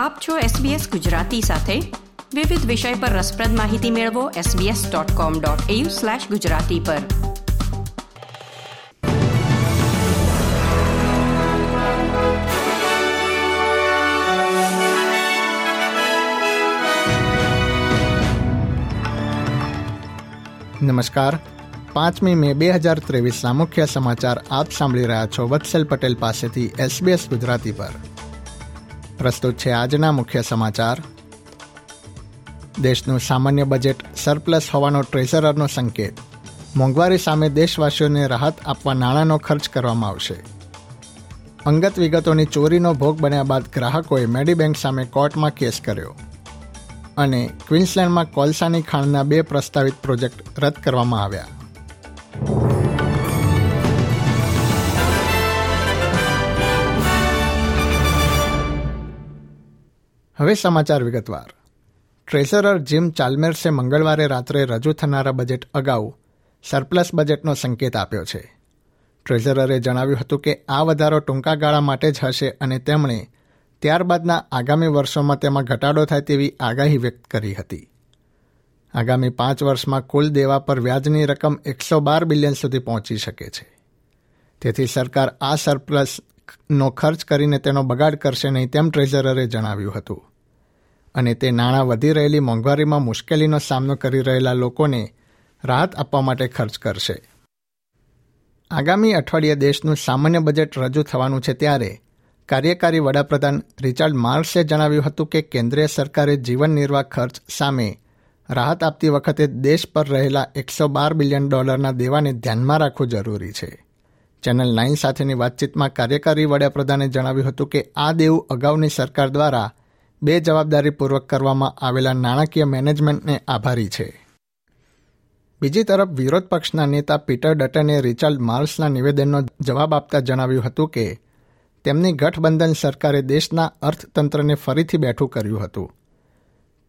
આપ છો SBS ગુજરાતી સાથે. વિવિધ વિષય પર રસપ્રદ માહિતી મેળવો sbs.com.au/gujarati પર. નમસ્કાર. પાંચમી મે બે હજાર ત્રેવીસના મુખ્ય સમાચાર આપ સાંભળી રહ્યા છો વત્સલ પટેલ પાસેથી એસબીએસ ગુજરાતી પર. પ્રસ્તુત છે આજના મુખ્ય સમાચાર. દેશનું સામાન્ય બજેટ સરપ્લસ હોવાનો ટ્રેઝરરનો સંકેત. મોંઘવારી સામે દેશવાસીઓને રાહત આપવા નાણાંનો ખર્ચ કરવામાં આવશે. અંગત વિગતોની ચોરીનો ભોગ બન્યા બાદ ગ્રાહકોએ મેડીબેન્ક સામે કોર્ટમાં કેસ કર્યો. અને ક્વિન્સલેન્ડમાં કોલસાની ખાણના બે પ્રસ્તાવિત પ્રોજેક્ટ રદ કરવામાં આવ્યા. હવે સમાચાર વિગતવાર. ટ્રેઝરર જીમ ચાલ્મેર્સે મંગળવારે રાત્રે રજૂ થનારા બજેટ અગાઉ સરપ્લસ બજેટનો સંકેત આપ્યો છે. ટ્રેઝરરે જણાવ્યું હતું કે આ વધારો ટૂંકા ગાળા માટે જ હશે અને તેમણે ત્યારબાદના આગામી વર્ષોમાં તેમાં ઘટાડો થાય તેવી આગાહી વ્યક્ત કરી હતી. આગામી પાંચ વર્ષમાં કુલ દેવા પર વ્યાજની રકમ એકસો બાર બિલિયન સુધી પહોંચી શકે છે. તેથી સરકાર આ સરપ્લસનો ખર્ચ કરીને તેનો બગાડ કરશે નહીં તેમ ટ્રેઝરરે જણાવ્યું હતું. અને તે નાણાં વધી રહેલી મોંઘવારીમાં મુશ્કેલીનો સામનો કરી રહેલા લોકોને રાહત આપવા માટે ખર્ચ કરશે. આગામી અઠવાડિયે દેશનું સામાન્ય બજેટ રજૂ થવાનું છે ત્યારે કાર્યકારી વડાપ્રધાન રિચાર્ડ માર્ક્સે જણાવ્યું હતું કે કેન્દ્રીય સરકારે જીવન નિર્વાહ ખર્ચ સામે રાહત આપતી વખતે દેશ પર રહેલા એકસો બાર બિલિયન ડોલરના દેવાને ધ્યાનમાં રાખવું જરૂરી છે. ચેનલ નાઇન સાથેની વાતચીતમાં કાર્યકારી વડાપ્રધાને જણાવ્યું હતું કે આ દેવું અગાઉની સરકાર દ્વારા બે જવાબદારીપૂર્વક કરવામાં આવેલા નાણાકીય મેનેજમેન્ટને આભારી છે. બીજી તરફ વિરોધ પક્ષના નેતા પીટર ડટને રિચાર્ડ માર્સના નિવેદનનો જવાબ આપતા જણાવ્યું હતું કે, તેમની ગઠબંધન સરકારે દેશના અર્થતંત્રને ફરીથી બેઠું કર્યું હતું.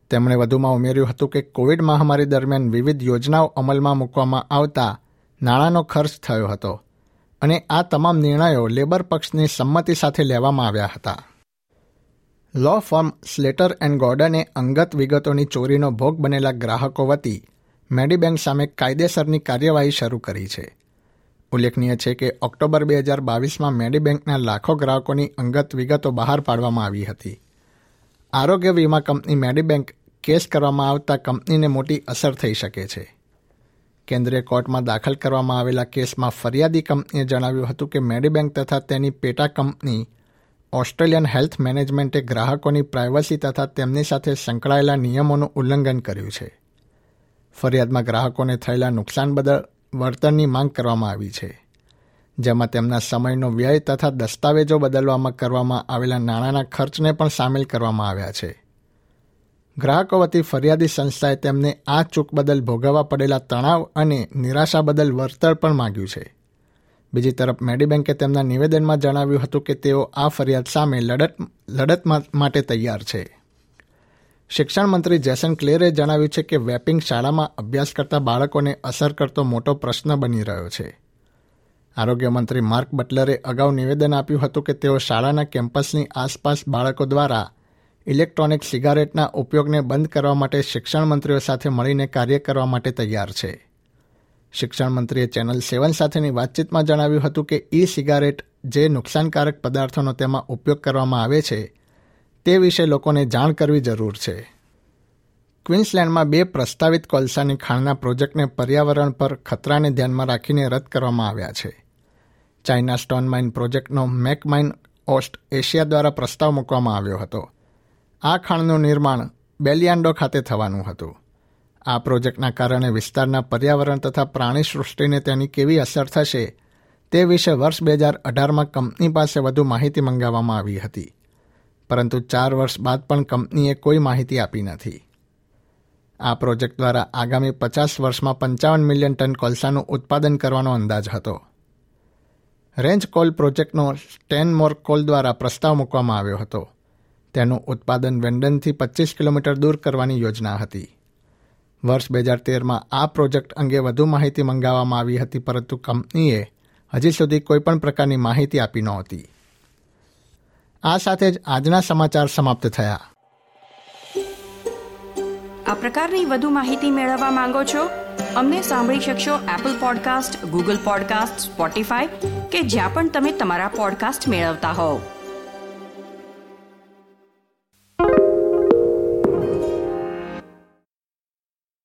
તેમણે વધુમાં ઉમેર્યું હતું કે, કોવિડ મહામારી દરમિયાન વિવિધ યોજનાઓ અમલમાં મૂકવામાં આવતા નાણાંનો ખર્ચ થયો હતો અને આ તમામ નિર્ણયો લેબર પક્ષની સંમતિ સાથે લેવામાં આવ્યા હતા. લો ફર્મ સ્લેટર એન્ડ ગોર્ડને અંગત વિગતોની ચોરીનો ભોગ બનેલા ગ્રાહકો વતી મેડીબેન્ક સામે કાયદેસરની કાર્યવાહી શરૂ કરી છે. ઉલ્લેખનીય છે કે ઓક્ટોબર બે હજાર બાવીસમાં મેડીબેન્કના લાખો ગ્રાહકોની અંગત વિગતો બહાર પાડવામાં આવી હતી. આરોગ્ય વીમા કંપની મેડીબેન્ક કેસ કરવામાં આવતા કંપનીને મોટી અસર થઈ શકે છે. કેન્દ્રીય કોર્ટમાં દાખલ કરવામાં આવેલા કેસમાં ફરિયાદી કંપનીએ જણાવ્યું હતું કે મેડીબેંક તથા તેની પેટા કંપની ઓસ્ટ્રેલિયન હેલ્થ મેનેજમેન્ટે ગ્રાહકોની પ્રાઇવસી તથા તેમની સાથે સંકળાયેલા નિયમોનું ઉલ્લંઘન કર્યું છે. ફરિયાદમાં ગ્રાહકોને થયેલા નુકસાન બદલ વળતરની માંગ કરવામાં આવી છે. જેમાં તેમના સમયનો વ્યય તથા દસ્તાવેજો બદલવામાં કરવામાં આવેલા નાણાંના ખર્ચને પણ સામેલ કરવામાં આવ્યા છે. ગ્રાહકો વતી ફરિયાદી સંસ્થાએ તેમને આ ચૂક બદલ ભોગવવા પડેલા તણાવ અને નિરાશા બદલ વળતર પણ માંગ્યું છે. બીજી તરફ મેડીબેન્કે તેમના નિવેદનમાં જણાવ્યું હતું કે તેઓ આ ફરિયાદ સામે લડત લડત માટે તૈયાર છે. શિક્ષણ મંત્રી જેસન ક્લેરે જણાવ્યું છે કે વેપિંગ શાળામાં અભ્યાસ કરતા બાળકોને અસર કરતો મોટો પ્રશ્ન બની રહ્યો છે. આરોગ્ય મંત્રી માર્ક બટલરે અગાઉ નિવેદન આપ્યું હતું કે તેઓ શાળાના કેમ્પસની આસપાસ બાળકો દ્વારા ઇલેક્ટ્રોનિક સિગારેટના ઉપયોગને બંધ કરવા માટે શિક્ષણ મંત્રીઓ સાથે મળીને કાર્ય કરવા માટે તૈયાર છે. શિક્ષણ મંત્રીએ ચેનલ સેવન સાથેની વાતચીતમાં જણાવ્યું હતું કે ઈ સિગારેટ જે નુકસાનકારક પદાર્થોનો તેમાં ઉપયોગ કરવામાં આવે છે, તે વિશે લોકોને જાણ કરવી જરૂર છે. ક્વિન્સલેન્ડમાં બે પ્રસ્તાવિત કોલસાની ખાણના પ્રોજેક્ટને પર્યાવરણ પર ખતરાને ધ્યાનમાં રાખીને રદ કરવામાં આવ્યા છે. ચાઇના સ્ટોન માઇન પ્રોજેક્ટનો મેક માઇન ઓસ્ટ એશિયા દ્વારા પ્રસ્તાવ મૂકવામાં આવ્યો હતો. આ ખાણનું નિર્માણ બેલિયાન્ડો ખાતે થવાનું હતું. આ પ્રોજેક્ટના કારણે વિસ્તારના પર્યાવરણ તથા પ્રાણી સૃષ્ટિને તેની કેવી અસર થશે તે વિશે વર્ષ બે હજાર અઢારમાં કંપની પાસે વધુ માહિતી મંગાવવામાં આવી હતી. પરંતુ ચાર વર્ષ બાદ પણ કંપનીએ કોઈ માહિતી આપી નથી. આ પ્રોજેક્ટ દ્વારા આગામી પચાસ વર્ષમાં પંચાવન મિલિયન ટન કોલસાનું ઉત્પાદન કરવાનો અંદાજ હતો. રેન્જ કોલ પ્રોજેક્ટનો સ્ટેનમોર કોલ દ્વારા પ્રસ્તાવ મૂકવામાં આવ્યો હતો. તેનું ઉત્પાદન વેન્ડનથી પચીસ કિલોમીટર દૂર કરવાની યોજના હતી. વર્ષ બે હજાર તેરમાં આ પ્રોજેક્ટ અંગે વધુ માહિતી મંગાવવામાં આવી હતી, પરંતુ કંપનીએ હજી સુધી કોઈપણ પ્રકારની માહિતી આપી નહોતી. આ સાથે જ આજના સમાચાર સમાપ્ત થયા. આ પ્રકારની વધુ માહિતી મેળવવા માંગો છો? અમને સાંભળી શકશો Apple podcast Google podcast Spotify કે જ્યાં પણ તમે તમારા પોડકાસ્ટ મેળવતા હોવ.